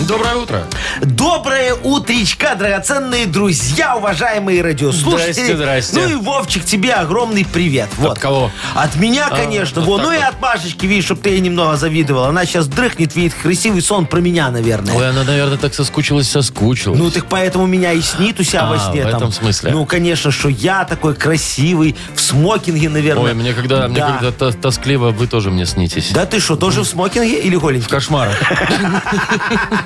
Доброе утро. Доброе утречка, драгоценные друзья, уважаемые радиослушатели. Здрасте, здрасте. Ну и, Вовчик, тебе огромный привет. Вот. кого? От меня, конечно. вот Во. так Ну и вот. от Машечки, видишь, чтоб ты ей немного завидовал. Она сейчас дрыхнет, видит красивый сон про меня, наверное. Ой, она, наверное, так соскучилась, соскучилась. Ну, так поэтому меня и снит у себя А, во сне. в там. этом смысле. Ну, конечно, что я такой красивый, в смокинге, наверное. Ой, мне когда, мне Да. когда то- тоскливо, вы тоже мне снитесь. Да ты что, тоже в смокинге или В голенький? кошмарах.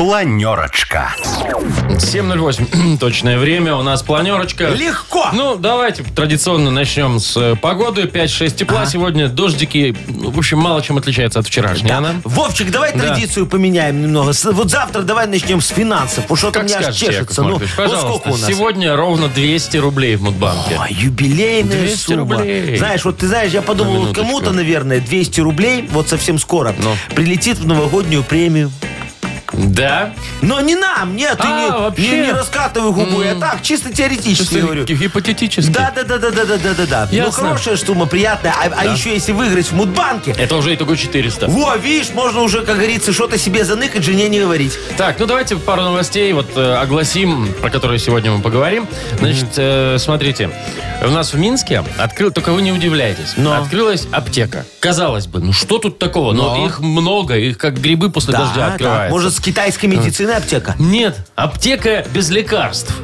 Планерочка. 7.08 точное время, у нас планерочка. Легко! Ну, давайте традиционно начнем с э, погоды. 5-6 тепла сегодня, дождики. Ну, в общем, мало чем отличается от вчерашней. Она. Вовчик, давай Да. традицию поменяем немного. С- Вот завтра давай начнем с финансов. Потому что у Как меня аж скажете, Яков чешется. Ну, Маркович, вот пожалуйста. сколько у нас? Сегодня ровно 200 рублей в Мудбанке. Ой, юбилейная 200 сумма. рублей. Знаешь, вот ты знаешь, я подумал, На вот минуточку. кому-то, наверное, 200 рублей, вот совсем скоро, Ну. прилетит в новогоднюю премию. Да? Но не нам, нет, ты А, не, вообще? не, не раскатывай губу, я так, чисто теоретически Чисто говорю. гипотетически. Да, да, да, да, да, да, да, да, да. Ну, Ясно. хорошая сумма, приятная. А, а еще если выиграть в Мудбанке, Это уже итого 400. во, видишь, можно уже, как говорится, что-то себе заныкать, жене не говорить. Так, ну давайте пару новостей вот э, огласим, про которые сегодня мы поговорим. Значит, э, смотрите, у нас в Минске открыл, только вы не удивляйтесь, Но. открылась аптека. Казалось бы, ну что тут такого? Но, Но. их много, их как грибы после дождя да, открываются. может, с китайской медицины аптека? Нет, аптека без лекарств.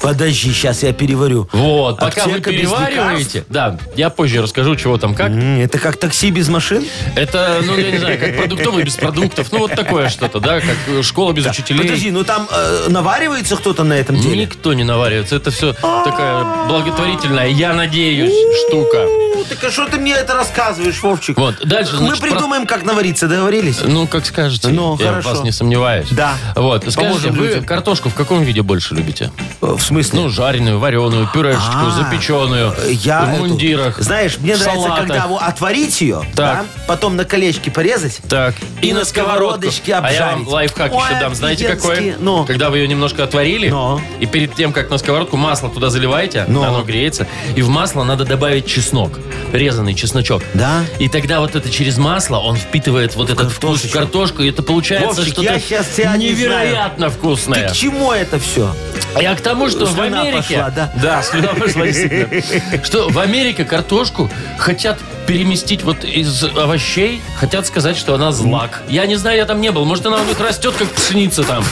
Подожди, сейчас я переварю. Вот, пока вы Аптека без перевариваете, да, я позже расскажу, чего там как. М, Это как такси без машин? Это, ну, я не знаю, как продуктовый без продуктов, ну, вот такое что-то, да, как э, школа без учителей. Подожди, ну там э, наваривается кто-то на этом деле? Никто не наваривается. Это все такая благотворительная, я надеюсь, штука. Ну, так а что ты мне это рассказываешь, Вовчик? Вот, дальше, Мы про- придумаем, как навариться, договорились? Ну, как скажете. Ну, я хорошо. в вас не сомневаюсь. Да. Вот, скажите, Поможем вы людям. картошку в каком виде больше любите? Э, В смысле? Ну, жареную, вареную, пюрешечку, А, запеченную, я в эту- мундирах. знаешь, мне в нравится, салатах. когда вот отварить ее, Так. да, потом на колечки порезать. Так, И на сковородочке А я вам обжарить. лайфхак Ой, еще дам. Знаете какой? Ну. Когда вы ее немножко отварили, Но. и перед тем, как на сковородку масло туда заливаете, Но. оно греется, и в масло надо добавить чеснок, резанный чесночок. Да? И тогда вот это через масло он впитывает вот этот вкус в картошечку. картошку, и это получается Вовчик, что-то я щас тебя не невероятно вкусное. Ты к чему это все? Я к тому, что в Слюна Америке... пошла, да? Да, слюна пошла, действительно. Что в Америке картошку хотят переместить вот из овощей, хотят сказать, что она злак. Я не знаю, я там не был. Может, она у них растет, как пшеница там.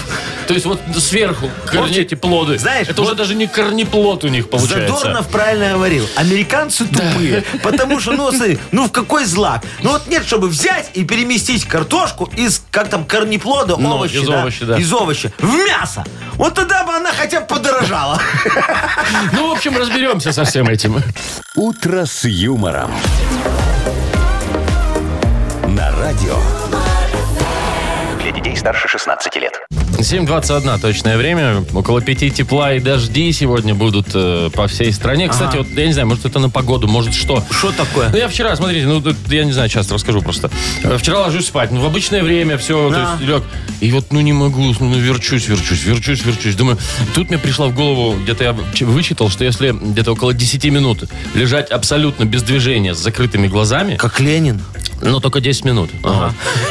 То есть вот сверху корни эти плоды. знаешь, Это уже вот- даже не корнеплод у них получается. Задорнов правильно говорил. Американцы тупые. Потому что, ну, смотри, ну в какой злак? Ну вот нет, чтобы взять и переместить картошку из, как там, корнеплода, Ну, овощи, из да, овощи, да. Из овощи в мясо. Вот тогда бы она хотя бы подорожала. Ну, в общем, разберемся со всем этим. «Утро с юмором». На радио. Для детей старше 16 лет. 7.21 точное время. Около 5 тепла и дожди сегодня будут э, по всей стране. Кстати, вот я не знаю, может это на погоду, может что. Что такое? Ну, я вчера, смотрите, ну, тут я не знаю, сейчас расскажу просто. Э, Вчера ложусь спать, ну, в обычное время, все, то есть лег. И вот, ну, не могу, ну, верчусь, верчусь, верчусь, верчусь. Думаю, тут мне пришла в голову, где-то я ч- вычитал, что если где-то около 10 минут лежать абсолютно без движения, с закрытыми глазами, Как Ленин. но только 10 минут.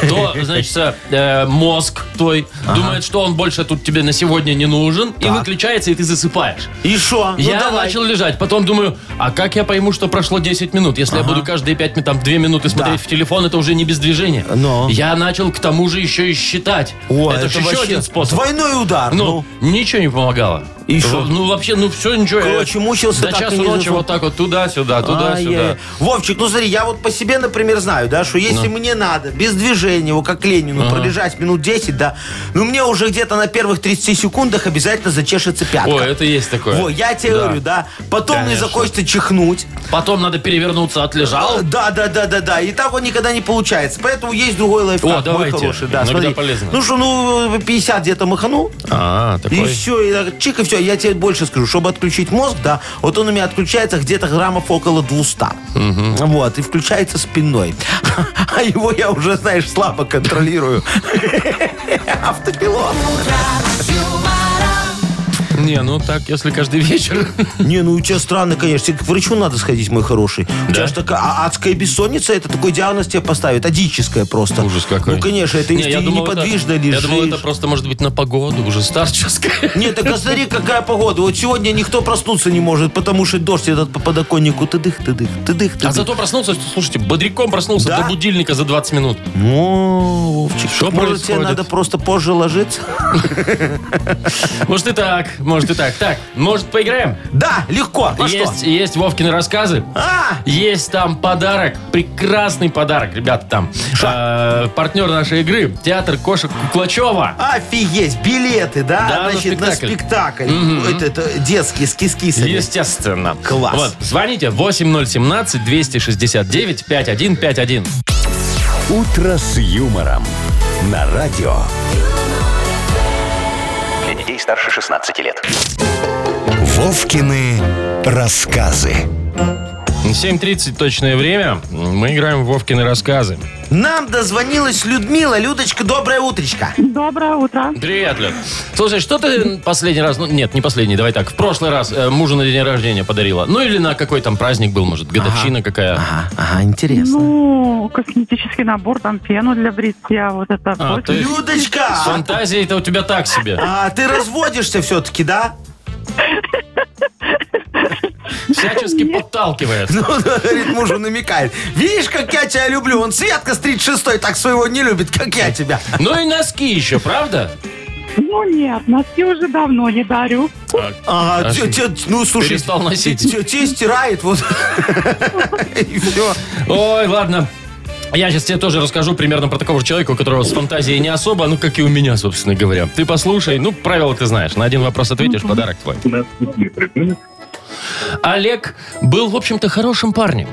То, значит, э, мозг твой думает, что он больше тут тебе на сегодня не нужен, и выключается, и ты засыпаешь. И что? Ну, я начал лежать, потом думаю, а как я пойму, что прошло 10 минут? Если я буду каждые 5 минут, там, 2 минуты смотреть в телефон, это уже не без движения. Но. Я начал к тому же еще и считать. О, это, же еще вообще один способ. Двойной удар. Ну, Ну, ничего не помогало. И что? Ну, вообще, ну все, ничего. Короче, мучился До так и часу не ночи заснул. вот так вот туда-сюда, туда-сюда. Ай-яй. Вовчик, ну смотри, я вот по себе, например, знаю, да, что если мне надо без движения, вот как Ленину, пролежать минут 10, да, ну мне уже где-то на первых 30 секундах обязательно зачешется пятка. Ой, это есть такое. Во, я тебе Да. говорю, да. Потом мне Конечно. захочется чихнуть. Потом надо перевернуться, отлежал. Да, да, да, да, да. И так он никогда не получается. Поэтому есть другой лайфхак, О, мой давайте. хороший. Да, Иногда смотри. полезно. Ну что, ну 50 где-то маханул. А, И такой. все, и так чих, и все. Я тебе больше скажу, чтобы отключить мозг, да, вот он у меня отключается где-то граммов около 200. Вот, и включается спиной. А его я уже, знаешь, слабо контролирую. Автопилот. Не, ну так, если каждый вечер. Не, ну у тебя странно, конечно. Тебе к врачу надо сходить, мой хороший. У тебя Да? ж такая а- адская бессонница, это такой диагноз тебе поставят. Адическая просто. Ужас какой. Ну, конечно, это Не, если я ты думал, неподвижно это, лежишь. Я думал, это просто может быть на погоду, уже старческая. Нет, так а смотри, какая погода. Вот сегодня никто проснуться не может, потому что дождь этот по подоконнику. Ты-дых, ты-дых, ты-дых, А ты-дых. зато проснулся, слушайте, бодряком проснулся Да? до будильника за 20 минут. Ну, Вовчик, Что может, тебе происходит? надо просто позже ложиться? Может и так, может и так. Так, может поиграем? Да, легко. А что? есть, есть Вовкины рассказы. А, Есть там подарок, прекрасный подарок, ребята, там. Э, партнер нашей игры, театр кошек Куклачева. офигеть, билеты, да? Да, на Значит, на спектакль. спектакль. Это, это детские, с кис-кисами. Естественно. Класс. Вот, звоните 8017-269-5151. «Утро с юмором» на радио. Детей старше 16 лет. Вовкины рассказы. 7.30 точное время. Мы играем в Вовкины рассказы. Нам дозвонилась Людмила. Людочка, доброе утречко. Доброе утро. Привет, Люд. Слушай, что ты последний раз, ну нет, не последний, давай так, в прошлый раз э, мужу на день рождения подарила? Ну или на какой там праздник был, может, годовщина какая? Ага, ага, интересно. Ну, косметический набор, там пену для бритья, вот это. А, вот. есть Людочка, с фантазией-то у тебя так себе. а ты разводишься все-таки, да? Всячески подталкивает. Ну, говорит, мужу намекает. Видишь, как я тебя люблю? Он Светка с 36 так своего не любит, как я тебя. Ну и носки еще, правда? Ну нет, носки уже давно не дарю. Ага, А те- те- ну, слушай. перестал носить. те- те стирает, вот. И все. Ой, ладно. Я сейчас тебе тоже расскажу примерно про такого же человека, у которого с фантазией не особо, ну, как и у меня, собственно говоря. Ты послушай, ну, правила ты знаешь. На один вопрос ответишь, подарок твой. Олег был, в общем-то, хорошим парнем.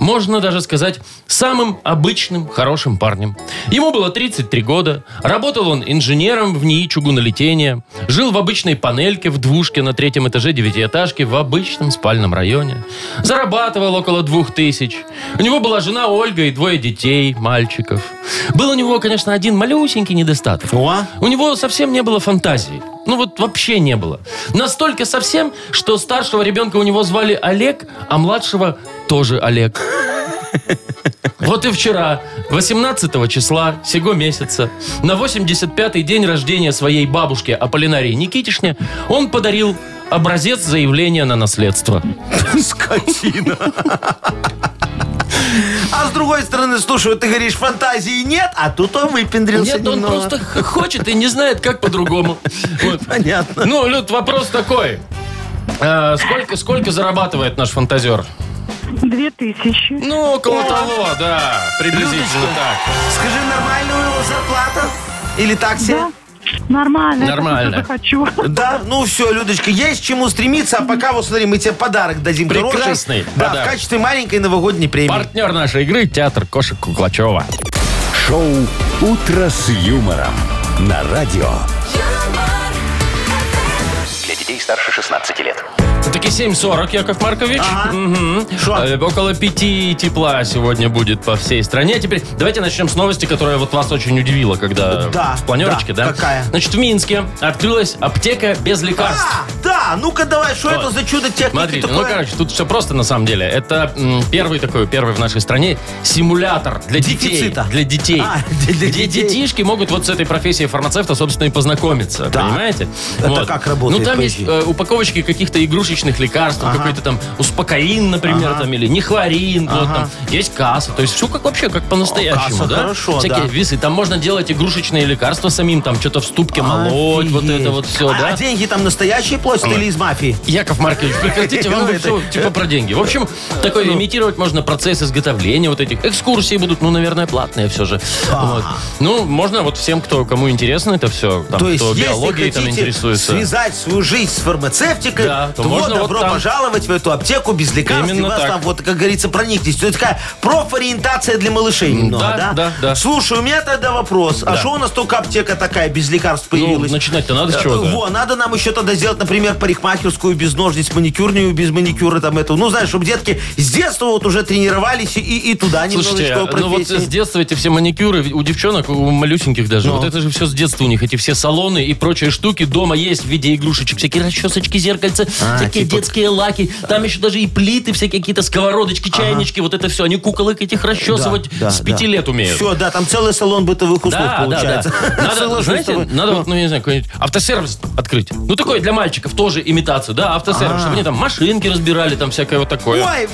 Можно даже сказать, самым обычным хорошим парнем. Ему было 33 года. Работал он инженером в НИИ чугунолитения. Жил в обычной панельке в двушке на третьем этаже девятиэтажки в обычном спальном районе. Зарабатывал около двух тысяч. У него была жена Ольга и двое детей, мальчиков. Был у него, конечно, один малюсенький недостаток. О, У него совсем не было фантазии. Ну вот вообще не было. Настолько совсем, что старшего ребенка у него звали Олег, а младшего тоже Олег. Вот и вчера, 18 числа сего месяца, на 85-й день рождения своей бабушки Аполлинарии Никитишне, он подарил образец заявления на наследство. скотина. А с другой стороны, слушай, вот ты говоришь, фантазии нет, а тут он выпендрился Нет, он немного. просто х- хочет и не знает, как по-другому. Вот. Понятно. Ну, Люд, вопрос такой. А, сколько, сколько зарабатывает наш фантазер? Две тысячи. Ну, около того, да. Приблизительно Людочка. так. Скажи, нормальная у него зарплата? Или так себе? Да. Нормально. Нормально. хочу. Да, ну все, Людочка, есть к чему стремиться, а пока вот смотри, мы тебе подарок дадим Прекрасный хороший. Да, подарок. в качестве маленькой новогодней премии. Партнер нашей игры – театр кошек Куклачева. Шоу «Утро с юмором» на радио. Детей старше 16 лет. Таки 7.40, Яков Маркович. Ага. Шо? Э, Около 5 тепла сегодня будет по всей стране. Теперь давайте начнем с новости, которая вот вас очень удивила, когда Да, в планерочке, да, да? какая? Значит, в Минске открылась аптека без лекарств. А, да, ну-ка давай, что Вот. это за чудо техники Смотрите, такое? ну, короче, тут все просто на самом деле. Это м, первый такой, первый в нашей стране симулятор для детей. Дефицита. Для детей. А, для- для где детей. детишки могут вот с этой профессией фармацевта, собственно, и познакомиться. Да. Понимаете? Это как работает, Ну, там есть поясни. Э, упаковочки каких-то игрушечных лекарств, там какой-то там успокоин, например, там, или нехлорин, вот там. Есть касса. То есть все как вообще, как по-настоящему, касса да? хорошо, Всякие да. весы. Там можно делать игрушечные лекарства самим, там что-то в ступке молоть, вот это вот все, а, да? а деньги там настоящие платят или из мафии? Яков Маркович, прекратите, вам Ну, все типа про деньги. В общем, такое имитировать можно процесс изготовления вот этих. Экскурсии будут, ну, наверное, платные все же. Вот. Ну, можно вот всем, кто кому интересно это все, там, То есть, кто биологией там интересуется. связать свою жизнь с фармацевтикой, Да, то то, можно вот добро там. пожаловать в эту аптеку без лекарств. Именно и вас так. там, вот, как говорится, проникнись. То есть такая профориентация для малышей немного, да, да? да, да. Слушай, у меня тогда вопрос. А что у нас только аптека такая без лекарств Ну, появилась? начинать-то надо с Э, чего-то. Во, надо нам еще тогда сделать, например, парикмахерскую без ножниц, маникюрную без маникюра, там эту. Ну, знаешь, чтобы детки с детства вот уже тренировались и, и туда Слушайте, немножечко ну вот профессии. с детства эти все маникюры у девчонок, у малюсеньких даже, Ну. вот это же все с детства у них, эти все салоны и прочие штуки дома есть в виде игрушечек, всякие расчесочки, зеркальца, А, всякие типа- детские лаки, там еще даже и плиты, всякие какие-то сковородочки, чайнички, вот это все, они куколок этих расчесывать Да, с да, пяти да. лет умеют. Все, да, там целый салон бытовых услуг Да, да, получается. да. Надо, Соглашусь с знаете, тобой. надо, вот, ну, я не знаю, какой-нибудь автосервис открыть. Ну, такой для мальчиков тоже имитацию, да, автосервис, чтобы они там машинки разбирали, там всякое вот такое. Ой,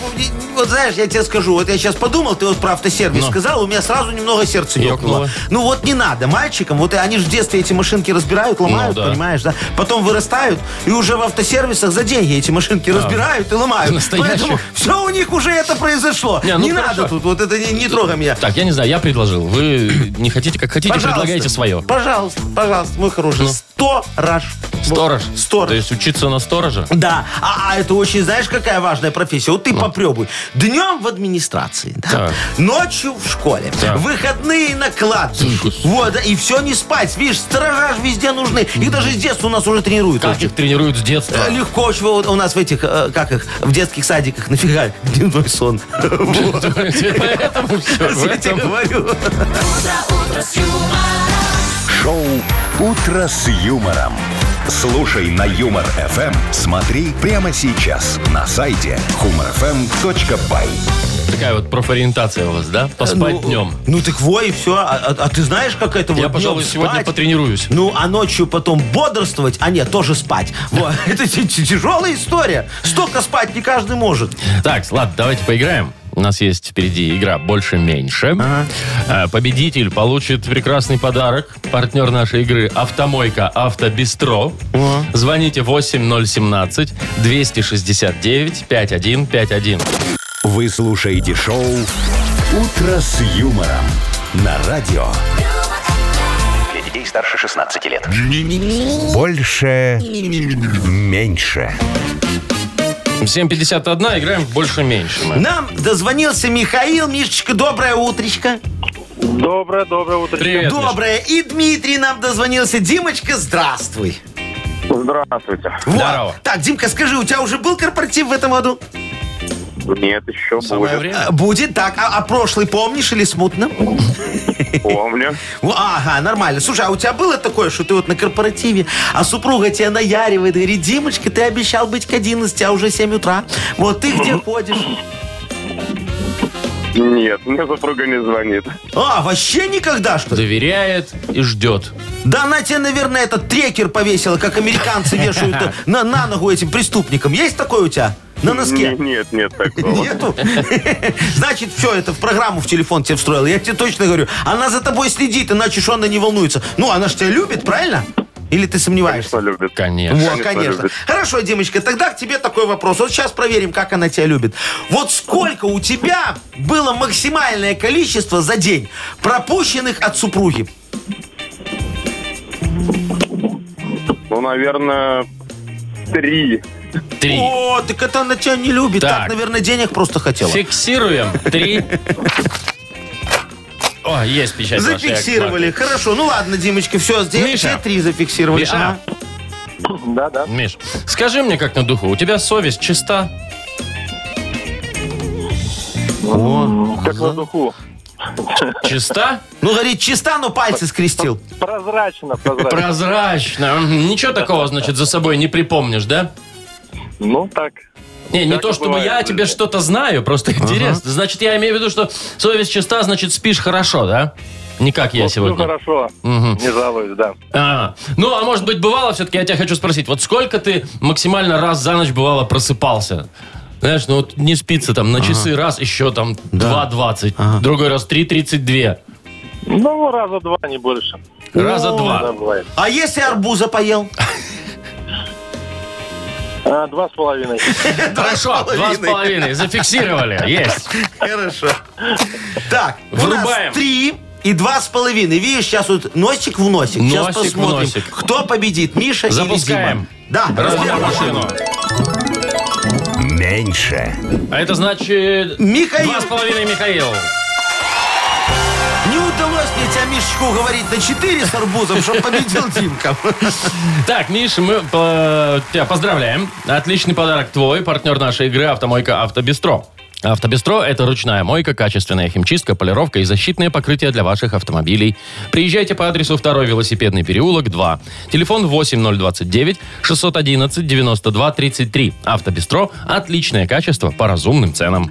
вот знаешь, я тебе скажу, вот я сейчас подумал, ты вот про автосервис Ну. сказал, у меня сразу немного сердце Ёкнуло. ёкнуло. Ну вот не надо мальчикам, вот они же в детстве эти машинки разбирают, ломают, Ну, да. понимаешь, да? Потом вырастают, и уже в автосервисах за деньги эти машинки разбирают и ломают. Настоящих. Поэтому все у них уже это произошло. Не, Не, ну, надо хорошо. тут, вот это не, не трогай меня. Так, я не знаю, я предложил. Вы не хотите, как хотите, Пожалуйста. предлагайте свое. Пожалуйста, пожалуйста, мой хороший. Сторож. Сторож. Вот, Сторож. То есть учиться на сторожа? Да, а, а это очень, знаешь, какая важная профессия. Вот ты попробуй. Днем в администрации, да? Ну. Так. ночью в школе, Так. выходные на кладбище. Вот, да, и все не спать. Видишь, сторожа ж везде нужны. Их даже с детства у нас уже тренируют. Как очень. их тренируют с детства? Э, Легко. Вот у нас в этих, э, как их, в детских садиках нафига дневной сон. Поэтому все. Я тебе говорю. Шоу «Утро с юмором». Слушай на Юмор ФМ. Смотри прямо сейчас на сайте humorfm.by. Такая вот профориентация у вас, да? Поспать Ну, днем. Ну так во, и все. А, а- а ты знаешь, как это Я, вот пожалуй, днем сегодня спать? потренируюсь. Ну, а ночью потом бодрствовать, а нет, тоже спать. Вот. Это тяжелая история. Столько спать не каждый может. Так, ладно, давайте поиграем. У нас есть впереди игра «Больше-меньше». Э, Победитель получит прекрасный подарок. Партнер нашей игры «Автомойка Автобестро». Звоните 8017-269-5151. Вы слушаете шоу «Утро с юмором» на радио. Для детей старше 16 лет. Больше. Меньше. 7.51, играем «Больше-меньше». мы. Нам дозвонился Михаил. Мишечка, доброе утречко. Доброе, доброе утро. Привет. Доброе. И Дмитрий нам дозвонился. Димочка, здравствуй. Здравствуйте. Вот. Здорово. Так, Димка, скажи, у тебя уже был корпоратив в этом году? Нет, еще Самое будет. время. Будет, так. А, а прошлый помнишь или смутно? Помню. Ага, нормально. Слушай, а у тебя было такое, что ты вот на корпоративе, а супруга тебя наяривает, говорит, Димочка, ты обещал быть к 11, а уже 7 утра. Вот ты где ходишь? Нет, мне супруга не звонит. А, вообще никогда, что ли? Доверяет и ждет. Да она тебе, наверное, этот трекер повесила, как американцы вешают на, на ногу этим преступникам. Есть такое у тебя? На носке? Не- Нет, нет такого. Нету? Значит, все, это в программу в телефон тебе встроил. Я тебе точно говорю. Она за тобой следит, иначе что она не волнуется. Ну, она же тебя любит, правильно? Или ты сомневаешься? Конечно, любит. Конечно. Во, Конечно, конечно. любит. Хорошо, Димочка, тогда к тебе такой вопрос. Вот сейчас проверим, как она тебя любит. Вот сколько у тебя было максимальное количество за день пропущенных от супруги? Ну, наверное, три. Три. О, так это она тебя не любит. Так, Так. наверное, денег просто хотела. Фиксируем. Три. О, есть печать ваша, Зафиксировали. Хорошо. Ну ладно, Димочка, все, здесь Миша. все три зафиксировали. Миша. Да, да. Миш, скажи мне как на духу, у тебя совесть чиста? Как на духу. Чиста? Ну, говорит, чиста, но пальцы скрестил. Прозрачно, прозрачно. Прозрачно. Ничего такого, значит, за собой не припомнишь, да? Ну, так. Не, не Так то, чтобы бывает я о тебе что-то знаю, просто интересно. Значит, я имею в виду, что совесть чиста, значит, спишь хорошо, да? Не как я Вот, сегодня. Все хорошо. Не жалуюсь, да. А, ну, а может быть, бывало все-таки, я тебя хочу спросить, вот сколько ты максимально раз за ночь, бывало, просыпался? Знаешь, ну вот не спится там на часы раз, еще там 2.20, другой раз 3.32. Ну, раза два, не больше. Раза О, два. Да, бывает. А если арбуза поел? А, два с половиной. Хорошо, два с половиной, зафиксировали, есть. Хорошо. Так, у нас Врубаем. три и два с половиной. Видишь, сейчас вот носик в носик. Сейчас Носик в посмотрим, носик. кто победит, Миша Запускаем. или Дима. Да, Разберем разберем. машину. Меньше. А это значит... Михаил. Два с половиной Михаил. Не удалось мне тебя, Мишечку, уговорить на 4 с арбузом, чтобы победил Димка. Так, Миша, мы тебя поздравляем. Отличный подарок твой. Партнер нашей игры «Автомойка Автобестро». Автобестро – это ручная мойка, качественная химчистка, полировка и защитные покрытия для ваших автомобилей. Приезжайте по адресу 2 велосипедный переулок, 2. Телефон 8029 611 92 33. Автобестро – отличное качество по разумным ценам.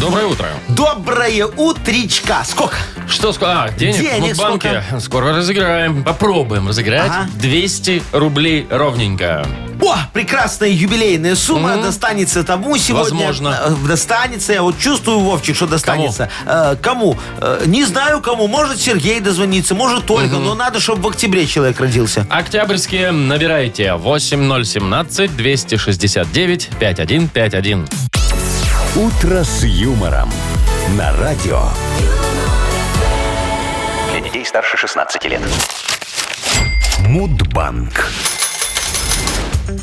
Доброе утро. Доброе утречка. Сколько? Что, ск- а, денег, Денег в банке скоро разыграем. Попробуем разыграть. Ага. 200 рублей ровненько. О, прекрасная юбилейная сумма достанется тому сегодня. Возможно. э, Достанется, я вот чувствую, Вовчик, что достанется. Э, Кому? Э, Не знаю кому. Может, Сергей дозвонится, может, Ольга. Но надо, чтобы в октябре человек родился. Октябрьские набирайте 8017 269 5151. Утро с юмором. На радио. Для детей старше 16 лет. Мудбанк.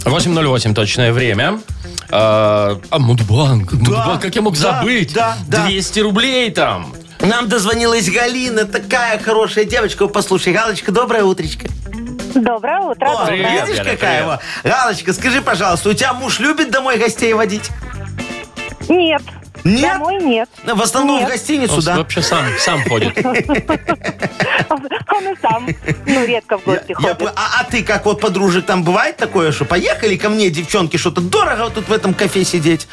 8.08 точное время. А, а, Мудбанк. Мудбанк, как я мог да, забыть? да, да. 200 рублей там. Нам дозвонилась Галина, такая хорошая девочка. Послушай, Галочка, доброе утречко. Доброе утро. О, доброе. Привет, видишь, Галя, какая привет. его? Галочка, скажи, пожалуйста, у тебя муж любит домой гостей водить? Нет. Нет? Домой нет. В основном Нет. в гостиницу, Он да? вообще сам, сам ходит. Он и сам, ну, редко в гости Я ходит. бы- а, а ты как вот подружек там бывает такое, что поехали ко мне, девчонки, что-то дорого вот тут в этом кафе сидеть.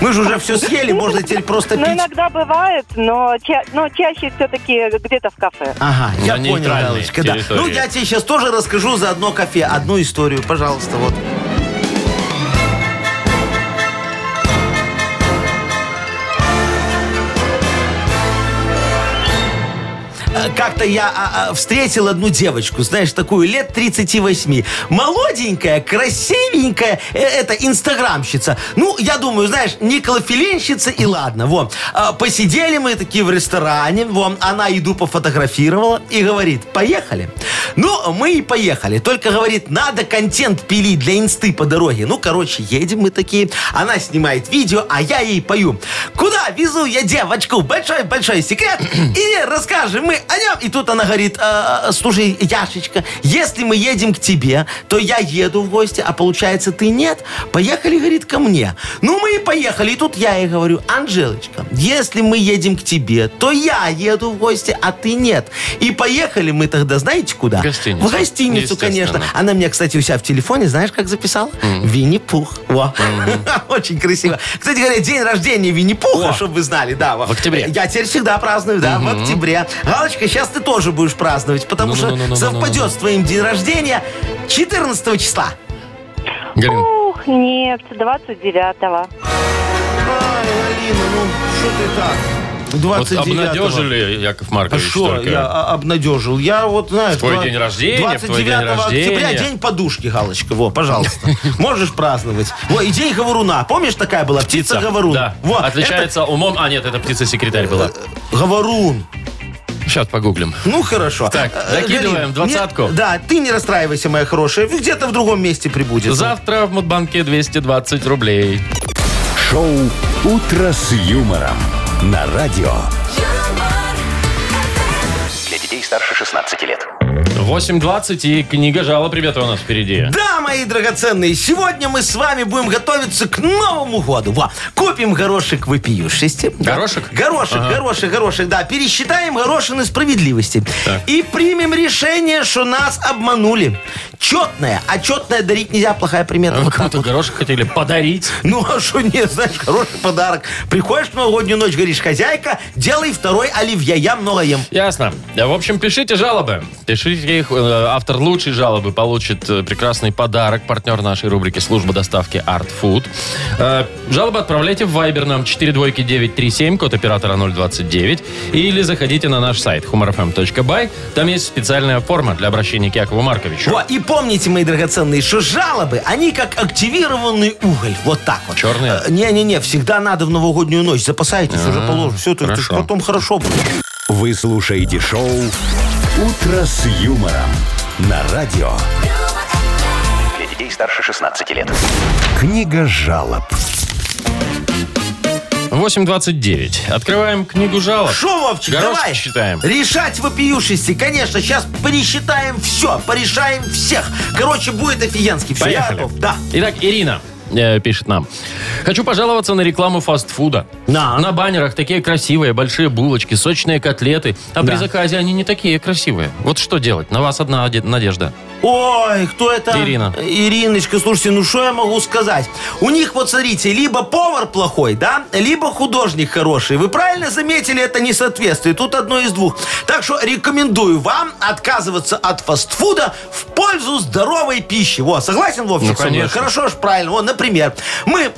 Мы же уже все съели, можно теперь просто Ну, пить. иногда бывает, но, ча- но чаще все-таки где-то в кафе. Ага, я На понял, нейтральной Галочка, да. территории. Ну, я тебе сейчас тоже расскажу за одно кафе, одну историю, пожалуйста, вот. Как-то я а, а, встретил одну девочку, знаешь, такую лет 38. Молоденькая, красивенькая, э, это инстаграмщица. Ну, я думаю, знаешь, Николофиленщица и ладно. Вот. А, Посидели мы такие в ресторане, вон, она еду пофотографировала и говорит, поехали. Ну, мы и поехали. Только, говорит, надо контент пилить для инсты по дороге. Ну, короче, едем мы такие. Она снимает видео, а я ей пою. Куда везу я девочку? Большой-большой секрет. И расскажем мы о И тут она говорит, «Э, слушай, Яшечка, если мы едем к тебе, то я еду в гости, а получается ты нет. Поехали, говорит, ко мне. Ну, мы и поехали. И тут я ей говорю, Анжелочка, если мы едем к тебе, то я еду в гости, а ты нет. И поехали мы тогда, знаете, куда? В гостиницу. В гостиницу, конечно. Она меня, кстати, у себя в телефоне, знаешь, как записала? Винни-Пух. Во. Очень красиво. Кстати говоря, день рождения Винни-Пуха, чтобы вы знали, да. В октябре. Я теперь всегда праздную, да, в октябре. Галочка, сейчас ты тоже будешь праздновать, потому что Ну-ну-ну-ну-ну-ну-ну. совпадет с твоим день рождения 14 числа. Галин, Ух, нет, 29-го. Ай, Алина, ну что ты так? вот 29 обнадежили, Яков А Маркович, что только. я а, обнадежил? Я вот, знаешь... Твой день рождения, в твой день 29 октября рождения. день подушки, Галочка. Во, пожалуйста. Можешь праздновать. Во, и день говоруна. Помнишь, такая была? Птица-говорун. Да. Во, Отличается умом. А, нет, это птица-секретарь была. это говорун. Сейчас погуглим. Ну, хорошо. Так, Э, закидываем Галин, двадцатку. не- Да, ты не расстраивайся, моя хорошая. Где-то в другом месте прибудет. Завтра в Мудбанке 220 рублей. Шоу Утро с юмором. На радио. Для детей старше 16 лет. 8.20 и книга жалоб, ребята, у нас впереди. Да, мои драгоценные, сегодня мы с вами будем готовиться к Новому году. Во, купим горошек вопиюшести. Да. Горошек? Горошек, горошек, горошек, да. Пересчитаем горошины справедливости. Так. И примем решение, что нас обманули. Четное, а четное дарить нельзя, плохая примета. Вы Вот кому-то вот. горошек хотели подарить. Ну, а что нет, знаешь, хороший подарок. Приходишь в новогоднюю ночь, говоришь, хозяйка, делай второй оливье, я много ем. Ясно. В общем, пишите жалобы. Пишите их. Э, Автор лучшей жалобы получит э, прекрасный подарок. Партнер нашей рубрики «Служба доставки Art Food». Э, Жалобы отправляйте в Viber нам 42937, код оператора 029. Или заходите на наш сайт humorfm.by. Там есть специальная форма для обращения к Якову Марковичу. Во, и помните, мои драгоценные, что жалобы, они как активированный уголь. Вот так вот. Черные? Не-не-не, всегда надо в новогоднюю ночь. Запасайтесь, уже положено. Все, потом хорошо будет. Вы слушаете шоу «Утро с юмором» на радио. Для детей старше 16 лет. Книга жалоб. 8.29. Открываем книгу жалоб. Шо, Вовчик, Горошек давай. считаем. Решать вопиюшести. Конечно, сейчас пересчитаем все, порешаем всех. Короче, будет офигенский. Все, я Поехали. готов. Да. Итак, Ирина э, пишет нам. Хочу пожаловаться на рекламу фастфуда. На. На баннерах такие красивые, большие булочки, сочные котлеты. А при Да. заказе они не такие красивые. Вот что делать? На вас одна оде- надежда. Ой, кто это? Ирина. Ириночка, слушайте, ну что я могу сказать? У них, вот смотрите, либо повар плохой, да, либо художник хороший. Вы правильно заметили это несоответствие? Тут одно из двух. Так что рекомендую вам отказываться от фастфуда в пользу здоровой пищи. Вот, согласен, Вовчик? Ну, со мной? конечно. Хорошо ж, правильно. Вот, например, мы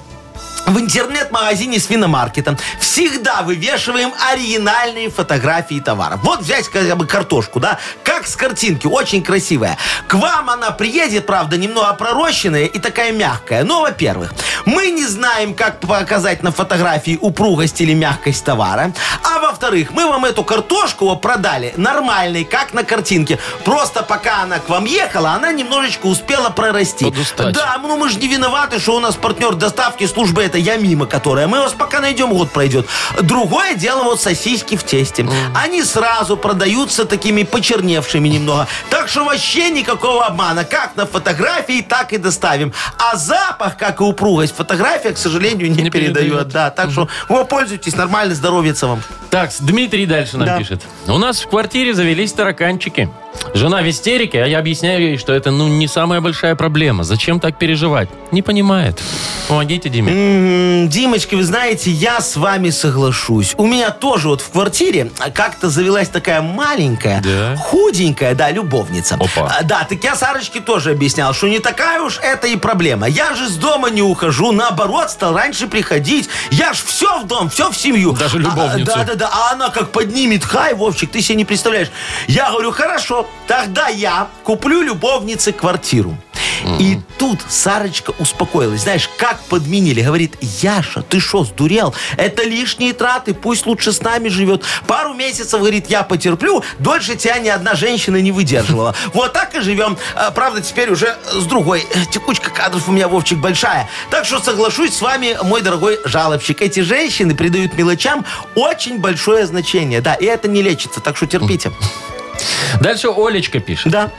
в интернет-магазине свиномаркета всегда вывешиваем оригинальные фотографии товаров. Вот взять хотя бы картошку, да, как с картинки, очень красивая. К вам она приедет, правда, немного пророщенная и такая мягкая. Но, во-первых, мы не знаем, как показать на фотографии упругость или мягкость товара. А во-вторых, мы вам эту картошку продали нормальной, как на картинке. Просто пока она к вам ехала, она немножечко успела прорасти. Подустать. Да, ну мы же не виноваты, что у нас партнер доставки службы это я мимо, которая. Мы вас пока найдем, год пройдет. Другое дело вот сосиски в тесте. Они сразу продаются такими почерневшими немного. Так что вообще никакого обмана. Как на фотографии, так и доставим. А запах, как и упругость, фотография, к сожалению, не, Не передает. Да, так что вы пользуйтесь, нормально, здоровья вам. Так, Дмитрий дальше нам Да. пишет. У нас в квартире завелись тараканчики. Жена в истерике, а я объясняю ей, что это ну не самая большая проблема. Зачем так переживать? Не понимает. Помогите Диме. М, Димочка, вы знаете, я с вами соглашусь. У меня тоже вот в квартире как-то завелась такая маленькая, Да? худенькая, да, любовница. Опа. А, Да, так я Сарочке тоже объяснял, что не такая уж это и проблема. Я же с дома не ухожу, наоборот, стал раньше приходить. Я ж все в дом, все в семью. Даже А, любовницу. Да, да, да. А она как поднимет хай, Вовчик, ты себе не представляешь. Я говорю, хорошо, тогда я куплю любовнице квартиру. И тут Сарочка успокоилась. Знаешь, как подменили. Говорит, Яша, ты что, сдурел? Это лишние траты, пусть лучше с нами живет. Пару месяцев, говорит, я потерплю. Дольше тебя ни одна женщина не выдерживала. Вот так и живем. А, Правда, теперь уже с другой. Э, Текучка кадров у меня, Вовчик, большая. Так что соглашусь с вами, мой дорогой жалобщик. Эти женщины придают мелочам очень большое значение. Да, и это не лечится, так что терпите. Дальше Олечка пишет. Да.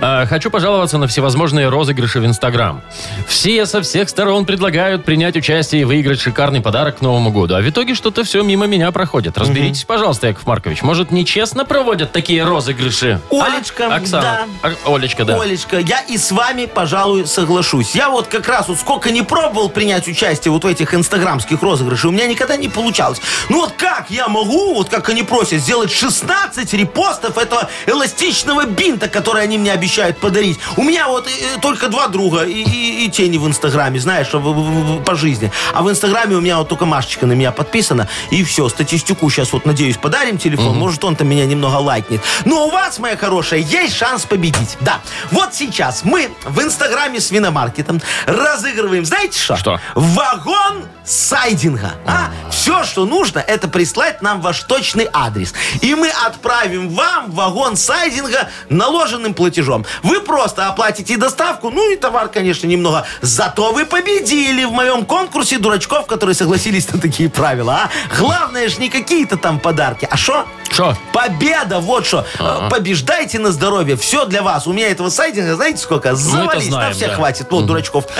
А, Хочу пожаловаться на всевозможные розыгрыши в Инстаграм. Все со всех сторон предлагают принять участие и выиграть шикарный подарок к Новому году. А в итоге что-то все мимо меня проходит. Разберитесь, пожалуйста, Яков Маркович. Может, нечестно проводят такие розыгрыши? А? Олечка, Оксана. да. А, Олечка, да. Олечка, я и с вами, пожалуй, соглашусь. Я вот как раз вот сколько не пробовал принять участие вот в этих инстаграмских розыгрышах, у меня никогда не получалось. Ну вот как я могу, вот как они просят, сделать 16 репостов этого эластичного бинта, который они мне обещают подарить? У меня вот э, только два друга, и, и- и те не в инстаграме, знаешь, в- в- в- по жизни. А в инстаграме у меня вот только Машечка на меня подписана, и все, статистику сейчас вот, надеюсь, подарим телефон, может он-то меня немного лайкнет. Но у вас, моя хорошая, есть шанс победить. Да, вот сейчас мы в инстаграме с Виномаркетом разыгрываем, знаете что? Что? Вагон сайдинга. А? Все, что нужно, это прислать нам ваш точный адрес. И мы отправим вам в вагон сайдинга наложенным платежом. Вы просто оплатите доставку, ну и товар, конечно, немного. Зато вы победили в моем конкурсе дурачков, которые согласились на такие правила. А? Главное же не какие-то там подарки, а что? Шо? Победа, вот что. Побеждайте на здоровье. Все для вас. У меня этого сайдинга, знаете сколько? Завались, знаем, на всех да. хватит. Вот, дурачков.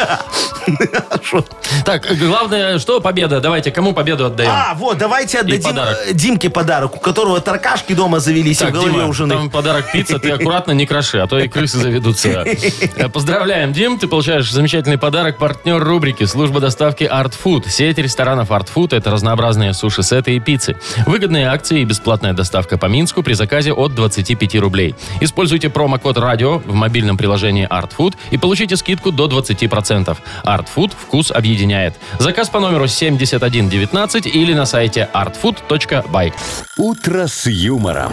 Так, главное, что победа? Давайте, кому победу отдаем? А, вот, давайте отдадим подарок. э, Димке подарок, у которого таркашки дома завелись и в голове Дима, у жены. там подарок пицца, ты аккуратно не кроши, а то и крысы заведутся. Э, Поздравляем, Дим, ты получаешь замечательный подарок, партнер рубрики «Служба доставки Art Food». Сеть ресторанов Art Food – это разнообразные суши-сеты и пиццы. Выгодные акции и бесплатная доставка по Минску при заказе от 25 рублей. Используйте промокод «Радио» в мобильном приложении Art Food и получите скидку до 20%. Art Food – вкус объединяет. Заказ по номеру 7119 или на сайте artfood.by. «Утро с юмором».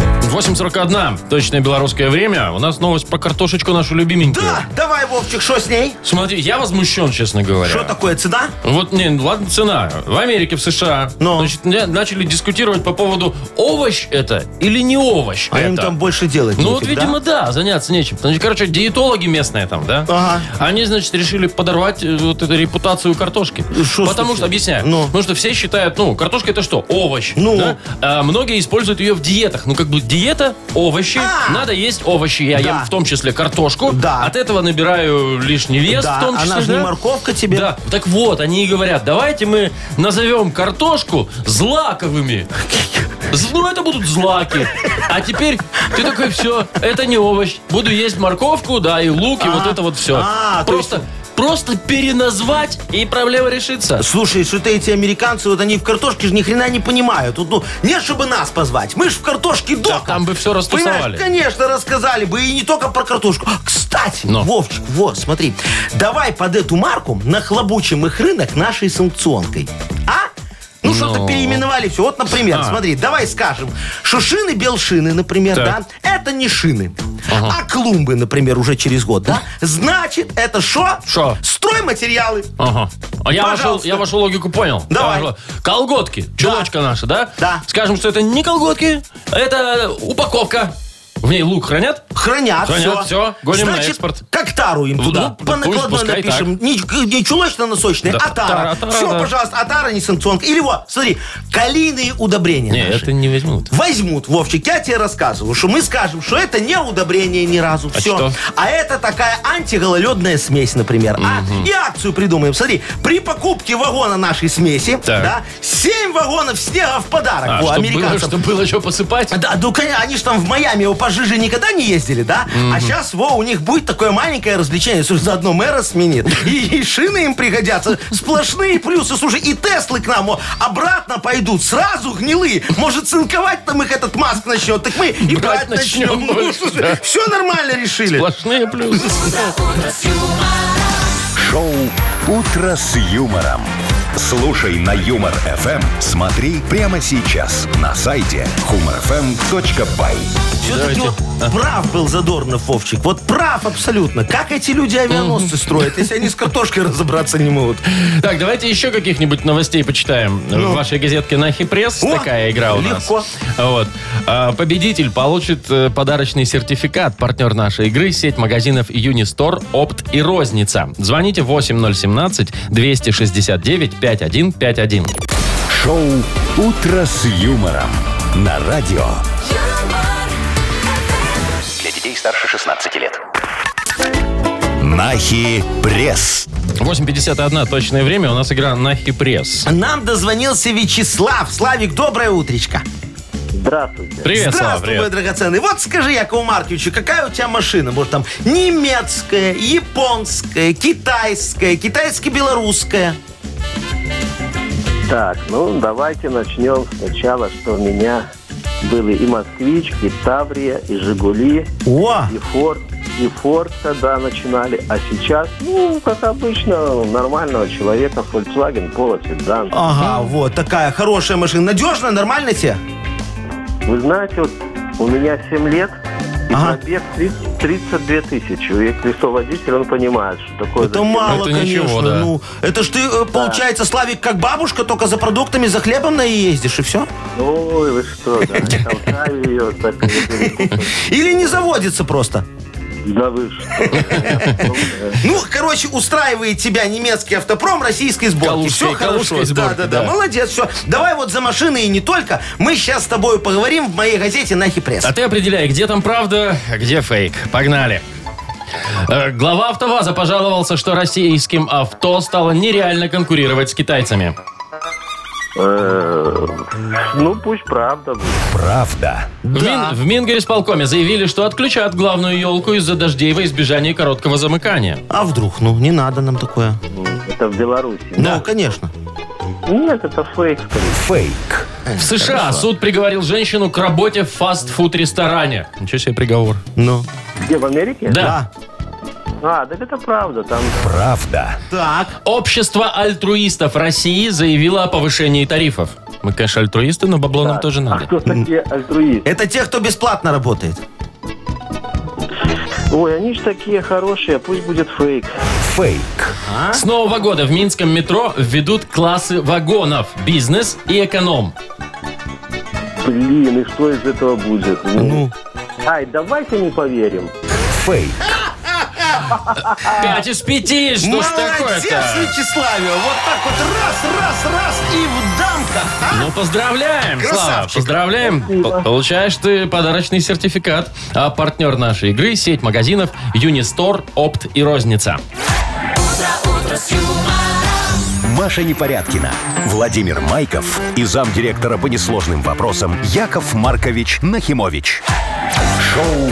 8.41. Точное белорусское время. У нас новость про картошечку нашу любименькую. Да, давай, Вовчик, что с ней? Смотри, я возмущен, честно говоря. Что такое, цена? Вот, не, ладно, цена. В Америке, в США, Ну? значит, начали дискутировать по поводу, овощ это или не овощ А это. им там больше делать Ну вот, нефиг, да? видимо, да? заняться нечем. Значит, короче, диетологи местные там, да? Ага. Они, значит, решили подорвать э, вот эту репутацию картошки. Шо Потому случилось? что, объясняю, Ну. потому что все считают, ну, картошка это что? Овощ. Ну. да? А многие используют ее в диетах. Ну, как бы диета, овощи, А. надо есть овощи. Я Да. ем в том числе картошку. Да. От этого набираю лишний вес Да, в том числе. она же не да? морковка тебе. Да, так вот, они и говорят, давайте мы назовем картошку злаковыми. З- Ну, это будут злаки. А теперь ты такой, все, это не овощ. Буду есть морковку, да, и лук, и вот это вот все. А, то просто, просто переназвать, и проблема решится. Слушай, что-то эти американцы, вот они в картошке же ни хрена не понимают. Вот, ну, не чтобы нас позвать. Мы ж в картошке дока. там бы всё растусовали. Понимаешь, конечно, рассказали бы. И не только про картошку. Кстати, Но. Вовчик, вот, смотри. Давай под эту марку нахлобучим их рынок нашей санкционкой. А? Ну, что-то переименовали все. Вот, например, А. смотри, давай скажем, что шины белшины, например, Так. да, это не шины. А клумбы, например, уже через год, да? Значит, это что? Шо? Стройматериалы. Ага. А я вашу, Пожалуйста. я вашу логику понял. Давай. Вашу- Колготки, чулочка наша, да? Да. Скажем, что это не колготки, это упаковка. В ней лук хранят? Хранят, Хранят, все. гоним на Значит, экспорт. как тару им Ну, туда. ну, по пусть, накладной пускай напишем. Не, не чулочно-носочная, Да, а тара. тара, тара, все, да. пожалуйста, а тара не санкционка. Или вот, смотри, калийные удобрения Не, наши. это не возьмут. Возьмут, Вовчик, я тебе рассказываю, что мы скажем, что это не удобрение ни разу. А все. что? А это такая антигололедная смесь, например. А? И акцию придумаем. Смотри, при покупке вагона нашей смеси, Так. да, 7 вагонов снега в подарок. А, Во, чтобы было, американцам. чтоб было что посыпать? Да, ну, конечно, они же там в Майами его пожиже никогда не ездили, да? А сейчас, во, у них будет такое маленькое развлечение. Слушай, заодно мэра сменит. И, и шины им пригодятся. Сплошные плюсы. Слушай, и Теслы к нам о, обратно пойдут. Сразу гнилые. Может, цинковать там их этот Маск начнет. Так мы и Брать брать, начнем. начнем. Ну, слушай, все нормально решили. Сплошные плюсы. Шоу «Утро с юмором». Слушай на Юмор ФМ. Смотри прямо сейчас на сайте humorfm.by. Все-таки вот прав был Задорнов, Вовчик. Вот прав абсолютно. Как эти люди авианосцы строят, если они с картошкой разобраться не могут? Так, давайте еще каких-нибудь новостей почитаем. В вашей газетке «Нахи Пресс» О, такая игра у нас. легко. Вот. А, Победитель получит э, подарочный сертификат. Партнер нашей игры – сеть магазинов Юнистор, Опт и Розница. Звоните 8017-269-5151. Шоу «Утро с юмором» на радио. Для детей старше 16 лет. Нахи пресс. 8.51 точное время. У нас игра «Нахи Пресс». Нам дозвонился Вячеслав. Славик, доброе утречко. Здравствуйте. Привет, Слава, Здравствуй, мой привет. драгоценный. Вот скажи, Якову Марковичу, какая у тебя машина? Может, там немецкая, японская, китайская, китайско-белорусская? Так, ну давайте начнем сначала, что у меня были и «Москвич», и «Таврия», и «Жигули», О, и «Форд», и «Форд», когда начинали. А сейчас, ну, как обычно, у нормального человека Volkswagen Polo седан. ага, вот такая хорошая машина. Надежная, нормально тебе? Вы знаете, вот у меня 7 лет, Ага. Пробег 30 32 тысячи. Если кто водитель, он понимает, что такое. Это за мало, Это конечно. ничего, да. Ну, это ж ты, э, получается, Славик, как бабушка, только за продуктами, за хлебом на и ездишь, и все? Ой, вы что, да, не толкай ее, так Или не заводится просто? Да вы что. Ну, короче, устраивает тебя немецкий автопром российской сборки. Все хорошо. да, да, да. Молодец, все. Давай вот за машины и не только. Мы сейчас с тобой поговорим в моей газете «Нахи пресс». А ты определяй, где там правда, а где фейк. Погнали. Э, Глава АвтоВАЗа пожаловался, что российским авто стало нереально конкурировать с китайцами. Э, Ну, пусть правда будет. Правда. В, Мин, в Мингорисполкоме заявили, что отключат главную елку из-за дождей во избежание короткого замыкания. А вдруг? Ну, не надо нам такое. Это в Беларуси. Ну, конечно. Нет, это фейк, скорее. Фейк. В США суд приговорил женщину к работе в фастфуд-ресторане. Ничего себе приговор. Ну, Где, в Америке? Да. А, так это правда. Там Правда. так. Общество альтруистов России заявило о повышении тарифов. Мы, конечно, альтруисты, но бабло нам тоже А надо. кто такие альтруисты? Это те, кто бесплатно работает. Ой, они же такие хорошие, пусть будет фейк. Фейк. С нового года в минском метро введут классы вагонов «Бизнес» и «Эконом». Блин, и что из этого будет? Ну, Ай, давайте не поверим. Фейк. Пять из пяти, что ж молодец, такое-то? Вячеславе. Вот так вот раз, раз, раз и в дамках. а? Ну, поздравляем, Слава, Красавчик. поздравляем. П- Получаешь ты подарочный сертификат. А партнер нашей игры – сеть магазинов Юнистор, Опт и Розница. Маша Непорядкина, Владимир Майков и замдиректора по несложным вопросам Яков Маркович Нахимович. Шоу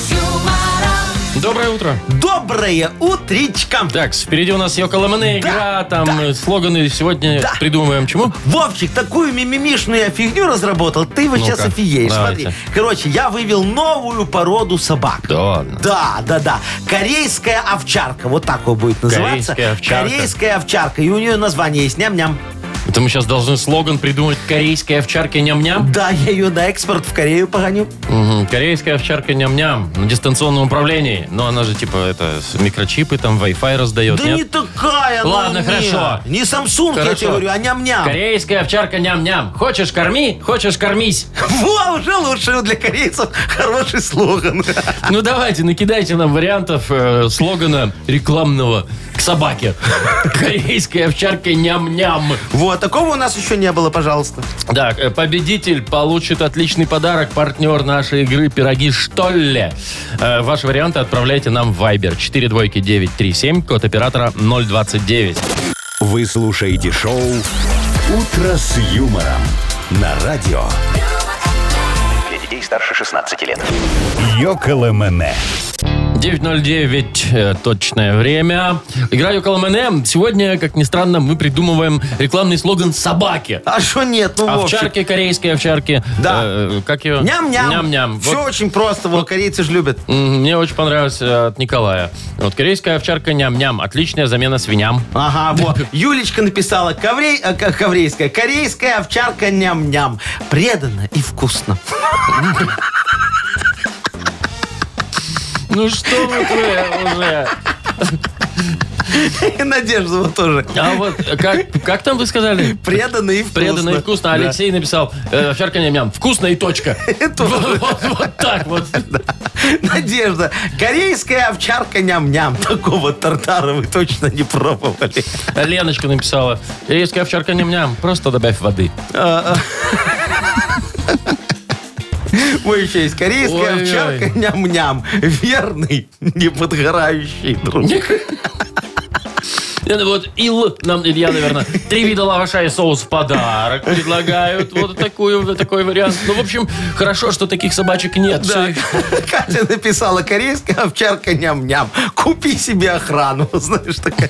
Доброе утро. Доброе утречко. Так, впереди у нас Йоколомане игра, там э, слоганы сегодня Да. придумаем. Чему? Вовчик, такую мимимишную я фигню разработал, ты вот сейчас Ну-ка, офигеешь. давайте. Смотри. Короче, я вывел новую породу собак. Да ладно. Да, да, да. Корейская овчарка. Вот так вот будет называться. Корейская овчарка. Корейская овчарка. И у нее название есть ням-ням. Это мы сейчас должны слоган придумать «Корейская овчарка ням-ням». Да, я ее на экспорт в Корею погоню. Мгм. Корейская овчарка ням-ням на дистанционном управлении. Но она же типа это микрочипы, там Wi-Fi раздает, Да нет? не такая, ну, Ладно, не. хорошо. Не Samsung, я Хорошо. тебе говорю, а ням-ням. Корейская овчарка ням-ням. Хочешь корми, хочешь кормись. Во, уже лучше для корейцев хороший слоган. Ну давайте, накидайте нам вариантов э, слогана рекламного к собаке. Корейская овчарка ням-ням. Вот, такого у нас еще не было, пожалуйста. Так, э, победитель получит отличный подарок. Партнер нашей игры «Пироги Штолле». Э, Ваши варианты отправляйте нам в Viber 42937, код оператора 029. Вы слушаете шоу «Утро с юмором» на радио. Для детей старше 16 лет. Йоколэмэне. 9.09 э, точное время. Игра Йоколомене. Сегодня, как ни странно, мы придумываем рекламный слоган «Собаки». А что нет, ну, Вовчик? Овчарки, корейские овчарки. Да. Э, как ее? Ням-ням. Ням-ням. Все Вот, очень просто, вот корейцы же любят. мне очень понравилось э, от Николая. Вот корейская овчарка ням-ням. Отличная замена свиням. Ага, вот. Юлечка написала, коврей, ка- коврейская, корейская овчарка ням-ням. Преданно и вкусно. Ну что вы уже? И Надежда вот тоже. А вот как, как там вы сказали? Преданно и вкусно. Преданно и вкусно. Да. Алексей написал, э, овчарка ням-ням. Вкусно и точка. Вот, вот- вот так вот. Надежда, корейская овчарка ням-ням. Такого тартара вы точно не пробовали. Леночка написала, корейская овчарка ням-ням. Просто добавь воды. Ой, еще есть корейская Ой-ой. овчарка ням-ням. Верный, неподгорающий друг. Это Вот Ил, нам Илья, наверное, три вида лаваша и соус в подарок предлагают. Вот такую, такой вариант. Ну, в общем, хорошо, что таких собачек нет. Да. Катя написала, корейская овчарка ням-ням. Купи себе охрану, знаешь, такая.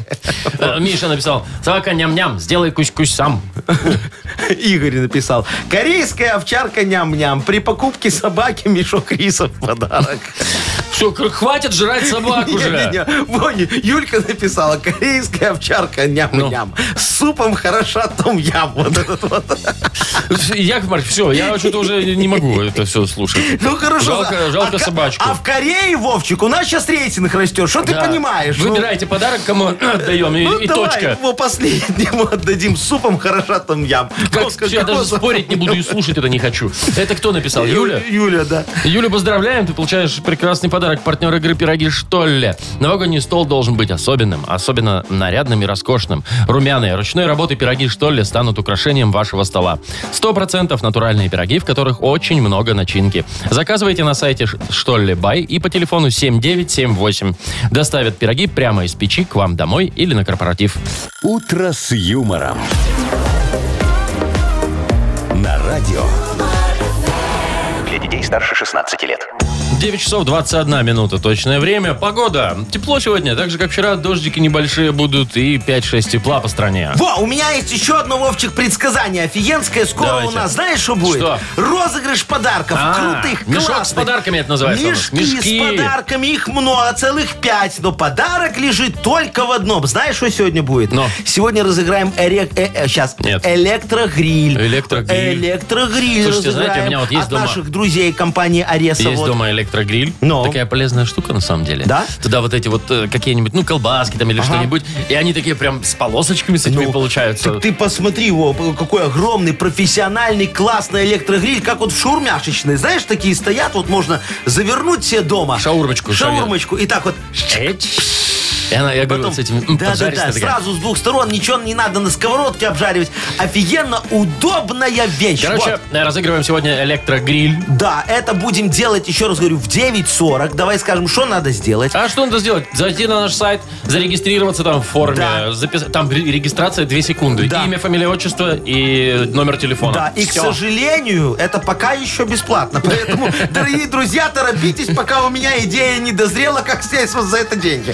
Э, Миша написал, собака ням-ням, сделай кусь-кусь сам. Игорь написал, корейская овчарка ням-ням. При покупке собаки мешок риса в подарок. Все, хватит жрать собак уже. Вон, Юлька написала, корейская овчарка Ну. ням-ням. С супом хороша том ям. Вот этот вот. Яков Маркович, все, я что-то уже не могу это все слушать. Ну хорошо. Жалко- жалко а, собачку. А в Корее, Вовчик, у нас сейчас рейтинг растет. Что ты Да. понимаешь? Ну, Выбирайте подарок, кому отдаем, и, ну, и давай точка. его последнему отдадим супом хороша том ям. Как, Вовка, я даже спорить не буду и слушать это не хочу. Это кто написал? Юля? Юля, да. Юля, поздравляем, ты получаешь прекрасный подарок. Партнер игры «Пироги Штолле». Новогодний стол должен быть особенным, особенно нарядным и роскошным. Румяные, ручной работы пироги Штолле станут украшением вашего стола. Сто процентов натуральные пироги, в которых очень много начинки. Заказывайте на сайте Штолле Бай и по телефону 7978. Доставят пироги прямо из печи к вам домой или на корпоратив. «Утро с юмором». На радио. Для детей старше 16 лет. 9 часов 21 минута точное время. Погода. Тепло сегодня, так же как вчера, дождики небольшие будут и 5-6 тепла по стране. Во, у меня есть еще одно, Вовчик, предсказание офигенское. Скоро Давайте. у нас, знаешь, что будет? Что? Розыгрыш подарков. А, крутых, мешок с классных. подарками это называется. Мешки, Мешки. с подарками. Их много, целых пять. Но подарок лежит только в одном. Знаешь, что сегодня будет? Но. Сегодня разыграем эрек- э, э, сейчас, Нет. электрогриль. Электрогриль. Электрогриль Слушайте, знаете, разыграем у меня вот есть от дома- наших друзей компании Ареса. Есть вот. дома электрогриль. Ну. Такая полезная штука, на самом деле. Да? Туда вот эти вот э, какие-нибудь, ну, колбаски там или что-нибудь. И они такие прям с полосочками с этими Ну, получаются. Так ты посмотри его, какой огромный, профессиональный, классный электрогриль, как вот в шаурмяшечной. Знаешь, такие стоят, вот можно завернуть себе дома. Шаурмочку Шаурмочку. И так вот И она, я говорю, потом... вот с этими м, да, да, да, сразу с двух сторон, ничего не надо на сковородке обжаривать. Офигенно удобная вещь. Короче, Вот. э, разыгрываем сегодня электрогриль. Да, это будем делать, еще раз говорю, в 9.40. Давай скажем, что надо сделать. А что надо сделать? Зайти на наш сайт, зарегистрироваться там в форме. Да. запис- Там ре- регистрация 2 секунды. Да. Имя, фамилия, отчество и номер телефона. Да, и, к Всё. сожалению, это пока еще бесплатно. Поэтому, дорогие друзья, торопитесь, пока у меня идея не дозрела, как снять вот за это деньги.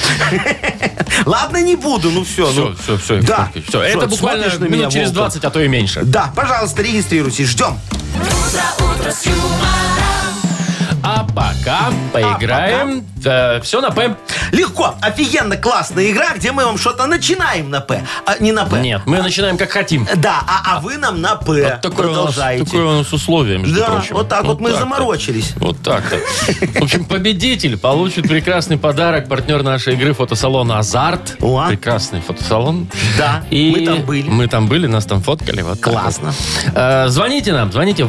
Ладно, не буду, ну все. Все, ну. все, все, Да. Все, это буквально минут через волком? 20, а то и меньше. Да, пожалуйста, регистрируйтесь, ждем. А пока поиграем. все на П. Легко, офигенно, классная игра, где мы вам что-то начинаем на П, а не на П. Нет, мы начинаем как хотим. Да, а, а вы нам на П. Вот такое у, нас, Продолжаете. такое у нас условие, между Да, прочим. вот так вот мы заморочились. Вот так-то. В общем, победитель получит прекрасный подарок. Партнер нашей игры фотосалон «Азарт». О. Прекрасный фотосалон. Да, И мы там были. Мы там были, нас там фоткали. Вот так Классно. вот. Э, Звоните нам, звоните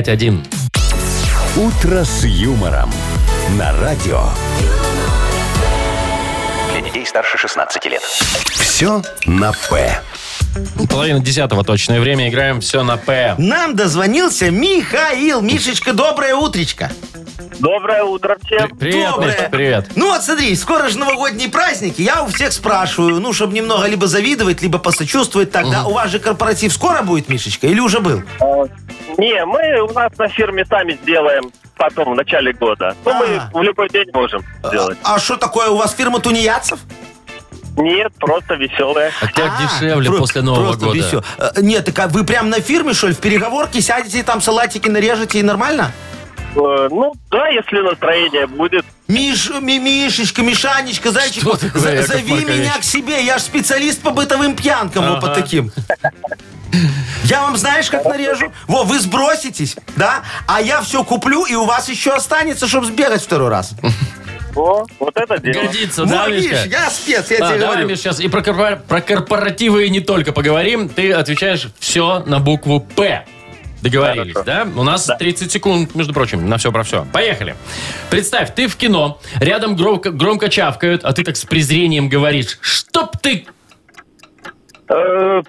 8017-269-5151. «Утро с юмором». На радио. Для детей старше 16 лет. Все на «П». Половина десятого точное время. Играем все на П. Нам дозвонился Михаил. Мишечка, доброе утречко. Доброе утро всем. Привет, Доброе. Мишка, привет. Ну вот смотри, скоро же новогодние праздники. Я у всех спрашиваю, ну, чтобы немного либо завидовать, либо посочувствовать тогда. У вас же корпоратив скоро будет, Мишечка, или уже был? А, Не, мы у нас на фирме сами сделаем потом, в начале года. Ну, А. мы в любой день можем сделать. А что такое, у вас фирма тунеядцев? Нет, просто веселая. А как А, дешевле про- после Нового просто года? весё- Э, Нет, так а вы прям на фирме, что ли, в переговорке сядете и там салатики нарежете и нормально? Э, Ну, да, если настроение будет. Миш, ми, Мишечка, Мишанечка, зайчик, Что такое, Яков зови Маркович? меня к себе, я ж специалист по бытовым пьянкам, вот по Ага. таким. Я вам знаешь, как нарежу? Во, вы сброситесь, да? А я все куплю, и у вас еще останется, чтобы сбегать второй раз. О, вот это дело. Годится, да, Во, Мишка? Миш, я спец, я А, тебе давай, говорю. Миш, сейчас и про, корпора- про корпоративы и не только поговорим. Ты отвечаешь все на букву «П». Договорились, да? У нас 30 секунд, между прочим, на все про все. Поехали. Представь, ты в кино, рядом громко, громко чавкают, а ты так с презрением говоришь, чтоб ты... Э,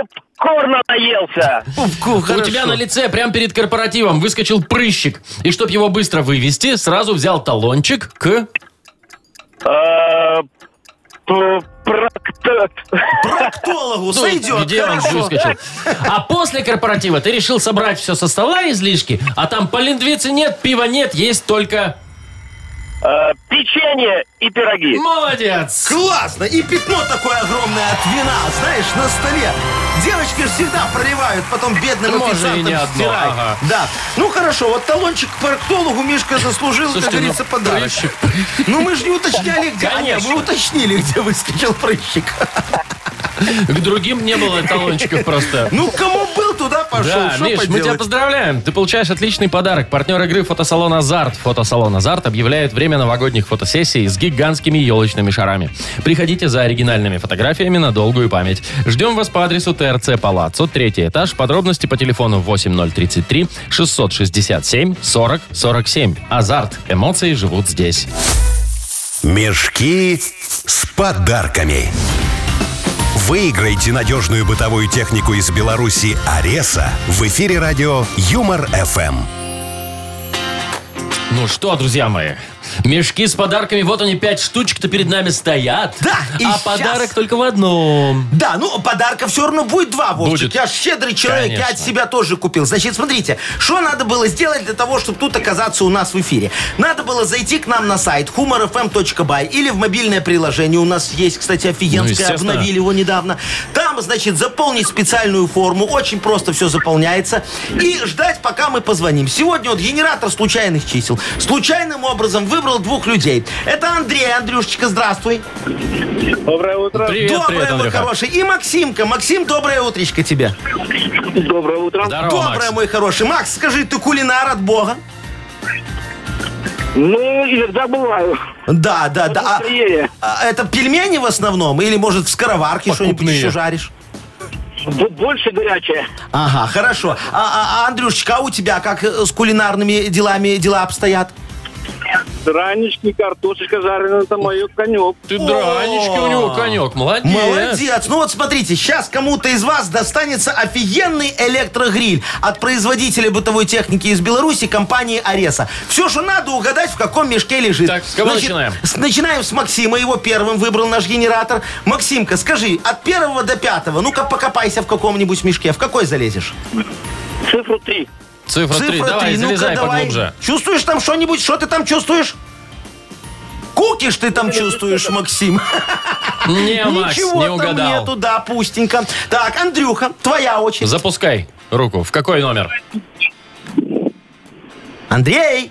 Попкорна наелся. У хорошо. тебя на лице прямо перед корпоративом выскочил прыщик. И чтоб его быстро вывести, сразу взял талончик к... Э, п- прокт- Проктологу Ну, сойдет, где он хорошо. выскочил. А после корпоратива ты решил собрать все со стола излишки, а там полиндвицы нет, пива нет, есть только... э, Печенье и пироги. Молодец! Классно! И пятно такое огромное от вина, знаешь, на столе. Девочки же всегда проливают, потом бедным Можно и официантам не одно, стирай. ага. Да. Ну хорошо, вот талончик к проктологу Мишка заслужил, как Слушайте, говорится, ну, подарок. прыщик. Ну мы же не уточняли, где. А, нет, Конечно. мы уточнили, где выскочил прыщик. К другим не было талончиков просто. Ну, кому был, туда пошел. Да, Миш, мы тебя поздравляем. Ты получаешь отличный подарок. Партнер игры фотосалон «Азарт». Фотосалон «Азарт» объявляет время новогодних фотосессий с гигантскими елочными шарами. Приходите за оригинальными фотографиями на долгую память. Ждем вас по адресу ТРЦ Палаццо, третий этаж. Подробности по телефону 8033 667 40 47. «Азарт». Эмоции живут здесь. Мешки с подарками. Выиграйте надежную бытовую технику из Беларуси «Ареса» в эфире радио «Юмор-ФМ». Ну что, друзья мои, мешки с подарками, вот они, пять штучек-то перед нами стоят. Да, и А щас- подарок только в одном. Да, ну подарка все равно будет два, Вовчик. Будет. Я ж щедрый человек, я от Конечно. себя тоже купил. Значит, смотрите, что надо было сделать для того, чтобы тут оказаться у нас в эфире? Надо было зайти к нам на сайт humorfm.by или в мобильное приложение. У нас есть, кстати, Ну, офигенское, естественно. обновили его недавно. Там, значит, заполнить специальную форму. Очень просто все заполняется. И ждать, пока мы позвоним. Сегодня вот генератор случайных чисел. Случайным образом выбрал двух людей. Это Андрей. Андрюшечка, здравствуй. Доброе утро. Привет, Доброе, привет, мой Андрюха. хороший. И Максимка. Максим, доброе утречко тебе. Доброе утро. Здорово, Доброе, Макс. мой хороший. Макс, скажи, ты кулинар от Бога? Ну, иногда бываю. Да, да, да. А- а это пельмени в основном? Или, может, в скороварке что-нибудь еще жаришь? Больше горячее. Ага, хорошо. А, а, а, Андрюшечка, а у тебя как э, с кулинарными делами дела обстоят? Дранички, картошечка жареная, это мой конек. Ты дранички у него конек, молодец. Молодец. Ну вот смотрите, сейчас кому-то из вас достанется офигенный электрогриль от производителя бытовой техники из Беларуси, компании Ареса. Все, что надо угадать, в каком мешке лежит. Так, с кого начинаем? с- начинаем с Максима, его первым выбрал наш генератор. Максимка, скажи, от первого до пятого, ну-ка покопайся в каком-нибудь мешке. В какой залезешь? Цифру 3. Цифра 3, давай, три, ну-ка, залезай давай. поглубже. Чувствуешь там что-нибудь? Что ты там чувствуешь? Кукиш ты там чувствуешь, Максим? Не, Макс, Ничего не там угадал. нету, да, пустенько. Так, Андрюха, твоя очередь. Запускай руку. В какой номер? Андрей,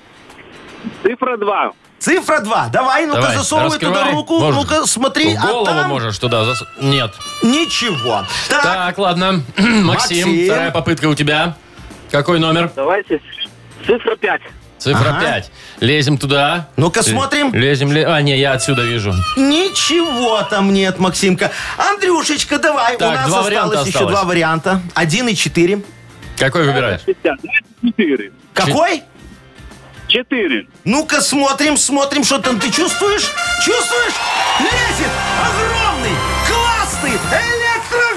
Цифра 2. цифра 2. Давай, ну-ка, Давай, засовывай туда раскрывай. руку. Можешь. Ну-ка, смотри, В а голову там можешь туда зас... Нет. ничего. Так, Так, ладно. Максим, Максим. вторая попытка у тебя. Какой номер? Давайте. Цифра 5. Цифра Ага. 5. Лезем туда. Ну-ка, смотрим. Лезем, ле- А, не, я отсюда вижу. ничего там нет, Максимка. Андрюшечка, давай. Так, У нас два варианта осталось еще осталось. два варианта. Один и четыре. Какой выбираешь? 4. Какой? 4. Ну-ка, смотрим, смотрим, что там ты чувствуешь? Чувствуешь? Лезет огромный, классный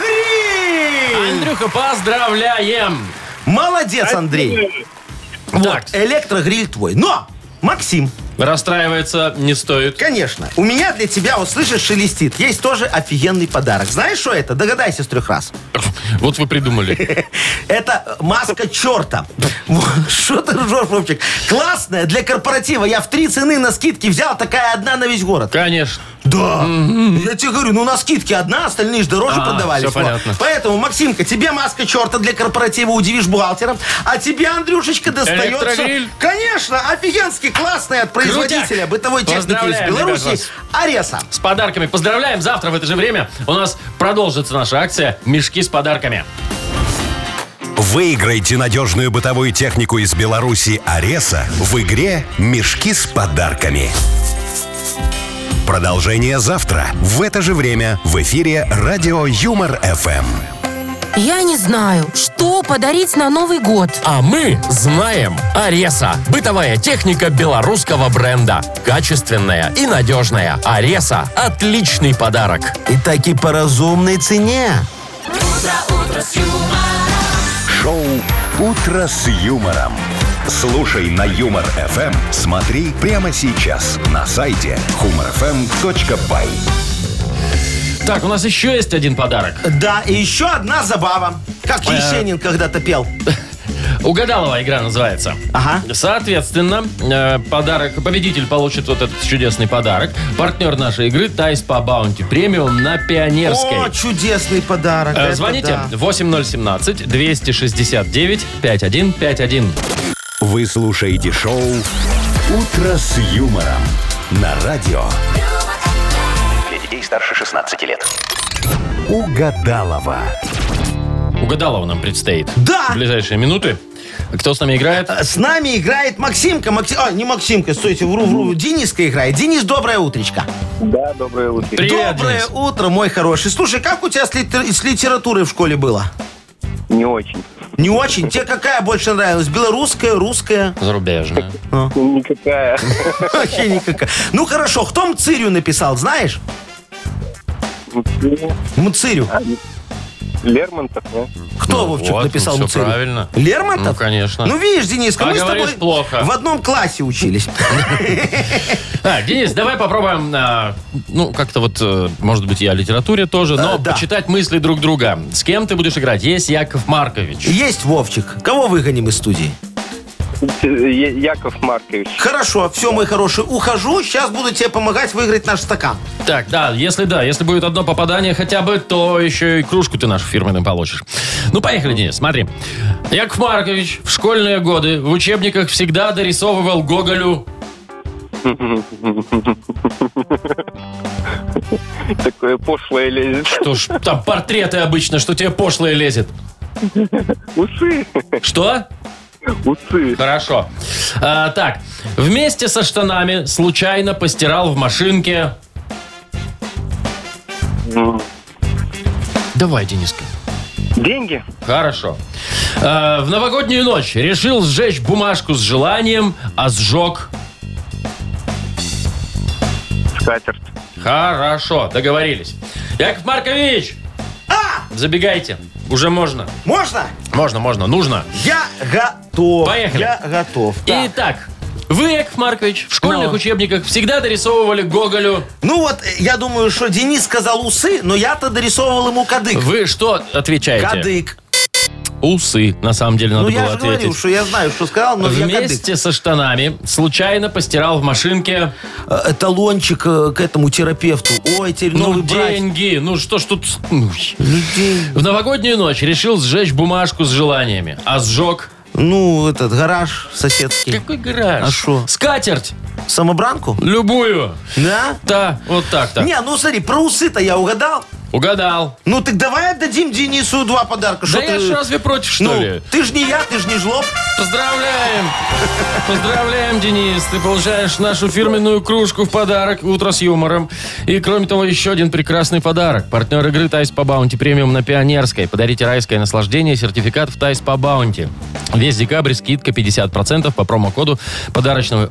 электрогриль! Андрюха, поздравляем! Молодец, Андрей. Вот, электрогриль твой. Но, Максим, Расстраиваться не стоит. конечно, у меня для тебя, вот слышишь, шелестит, есть тоже офигенный подарок. Знаешь, что это? Догадайся с трех раз. Вот вы придумали. Это маска черта. Что ты ржешь, Вовчик? Классная, для корпоратива. Я в три цены на скидке взял, такая одна на весь город. Конечно. Да. Я тебе говорю, ну на скидке одна, остальные же дороже А, продавались. всё Вот. понятно. Поэтому, Максимка, тебе маска черта для корпоратива, удивишь бухгалтера. А тебе, Андрюшечка, достается... Электрогриль. Конечно, офигенский, классный от производителя Крутяк. бытовой техники из Поздравляем, Беларуси. вас. Ареса. С подарками поздравляем. Завтра в это же время у нас продолжится наша акция «Мешки с подарками». Выиграйте надежную бытовую технику из Беларуси «Ареса» в игре «Мешки с подарками». Продолжение завтра в это же время в эфире радио «Юмор-ФМ». Я не знаю, что подарить на Новый год. А мы знаем. Ареса. Бытовая техника белорусского бренда. Качественная и надежная. Ареса – отличный подарок. И таки по разумной цене. Шоу «Утро с юмором». Слушай на «Юмор-ФМ». Смотри прямо сейчас на сайте humorfm.by. Так, у нас еще есть один подарок. Да, и еще одна забава. Как Э. Есенин когда-то пел. Угадалова игра называется. Ага. Соответственно, э, подарок, победитель получит вот этот чудесный подарок. Партнер нашей игры Тайс по Баунти Премиум на Пионерской. О, чудесный подарок. Э, это Звоните да. 8017-269-5151. Вы слушаете шоу «Утро с юмором» на радио. Детей старше 16 лет. Угадалова. Угадалова нам предстоит. Да. В ближайшие минуты. Кто с нами играет? С нами играет Максимка. Макси- А, не Максимка, стойте, вру, вру. Дениска играет. Денис, доброе утречко. Да, доброе утро. Привет, доброе Денис. утро, мой хороший. Слушай, как у тебя с, литер- с литературой в школе было? Не очень. Не очень? Тебе какая больше нравилась? Белорусская, русская? Зарубежная. Никакая. Вообще никакая. Ну хорошо, кто Мцирю написал, знаешь? Мцирю. Лермонтов, да? Кто, Ну Вовчик, вот, написал ну, всё Мцирю? правильно. Лермонтов? Ну, конечно. Ну, видишь, Дениска, А мы с тобой плохо. в одном классе учились. Так, Денис, давай попробуем, а, ну, как-то вот, э, может быть, и о литературе тоже, но Э, да. почитать мысли друг друга. С кем ты будешь играть? Есть Яков Маркович. Есть Вовчик. Кого выгоним из студии? Я- Яков Маркович. Хорошо, все, мой хороший, ухожу. Сейчас буду тебе помогать выиграть наш стакан. Так, да, если да, если будет одно попадание хотя бы, то еще и кружку ты нашу фирменную получишь. Ну, поехали, Денис, смотри. Яков Маркович в школьные годы в учебниках всегда дорисовывал Гоголю Такое пошлое лезет. Что ж, там портреты обычно, что тебе пошлое лезет. Усы. Что? Усы. Хорошо. А, так, вместе со штанами случайно постирал в машинке... Давай, Дениска. Деньги. Хорошо. А, в новогоднюю ночь решил сжечь бумажку с желанием, а сжег... Скатерть. Хорошо, договорились. Яков Маркович! Забегайте. Уже можно. Можно? Можно, можно, нужно. Я готов. Поехали. Я готов. Так. Итак, вы, Яков Маркович, в школьных Ну. учебниках всегда дорисовывали Гоголю. Ну вот, э, я думаю, что Денис сказал усы, но я-то дорисовывал ему кадык. Вы что отвечаете? Кадык. Усы, на самом деле, надо Ну я было же ответить. говорил, что я знаю, что сказал, но я. Вместе со штанами случайно постирал в машинке Э, Талончик э, к этому терапевту. Ой, теперь ну, новый брать. деньги. Ну что ж тут... ну, Ну, деньги. В новогоднюю ночь решил сжечь бумажку с желаниями. А сжег... Ну, этот гараж соседский. Какой гараж? А шо? Скатерть. Самобранку? Любую. Да? Да, вот так-то. Не, ну смотри, про усы-то я угадал. Угадал. Ну так давай отдадим Денису два подарка. Да Шо я ты- ж разве против, что ну, ли? ты ж не я, ты ж не жлоб. Поздравляем! Поздравляем, Денис! Ты получаешь нашу фирменную кружку в подарок «Утро с юмором». И, кроме того, еще один прекрасный подарок. Партнер игры «Thai Spa Bounty Premium» на Пионерской. Подарите райское наслаждение сертификат в «Thai Spa Bounty». Весь декабрь скидка 50% по промокоду подарочного...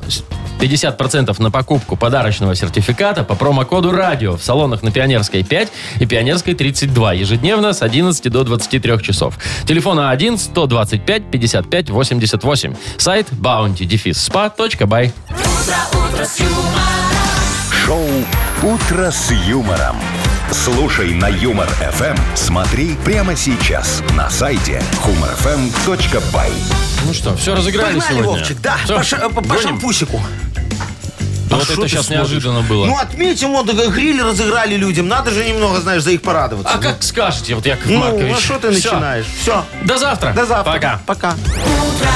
50% на покупку подарочного сертификата по промокоду «Радио» в салонах на Пионерской 5 и Пионерской 32. Ежедневно с 11 до 23 часов. Телефон А1-125-55-88. Сайт bounty-spa.by. Шоу «Утро с юмором». Слушай на Юмор ФМ. Смотри прямо сейчас на сайте humorfm.by. Ну что, все разыграли Погнали, сегодня? Вовчик, да, Всё, по, ша- по- по гоним? шампусику. Ну А вот это сейчас смотришь? неожиданно было. Ну отметим, вот гриль разыграли людям. Надо же немного, знаешь, за их порадоваться. а как скажете, вот Яков Ну, Маркович? а что ты начинаешь? Все. До завтра. До завтра. Пока. Пока. Утро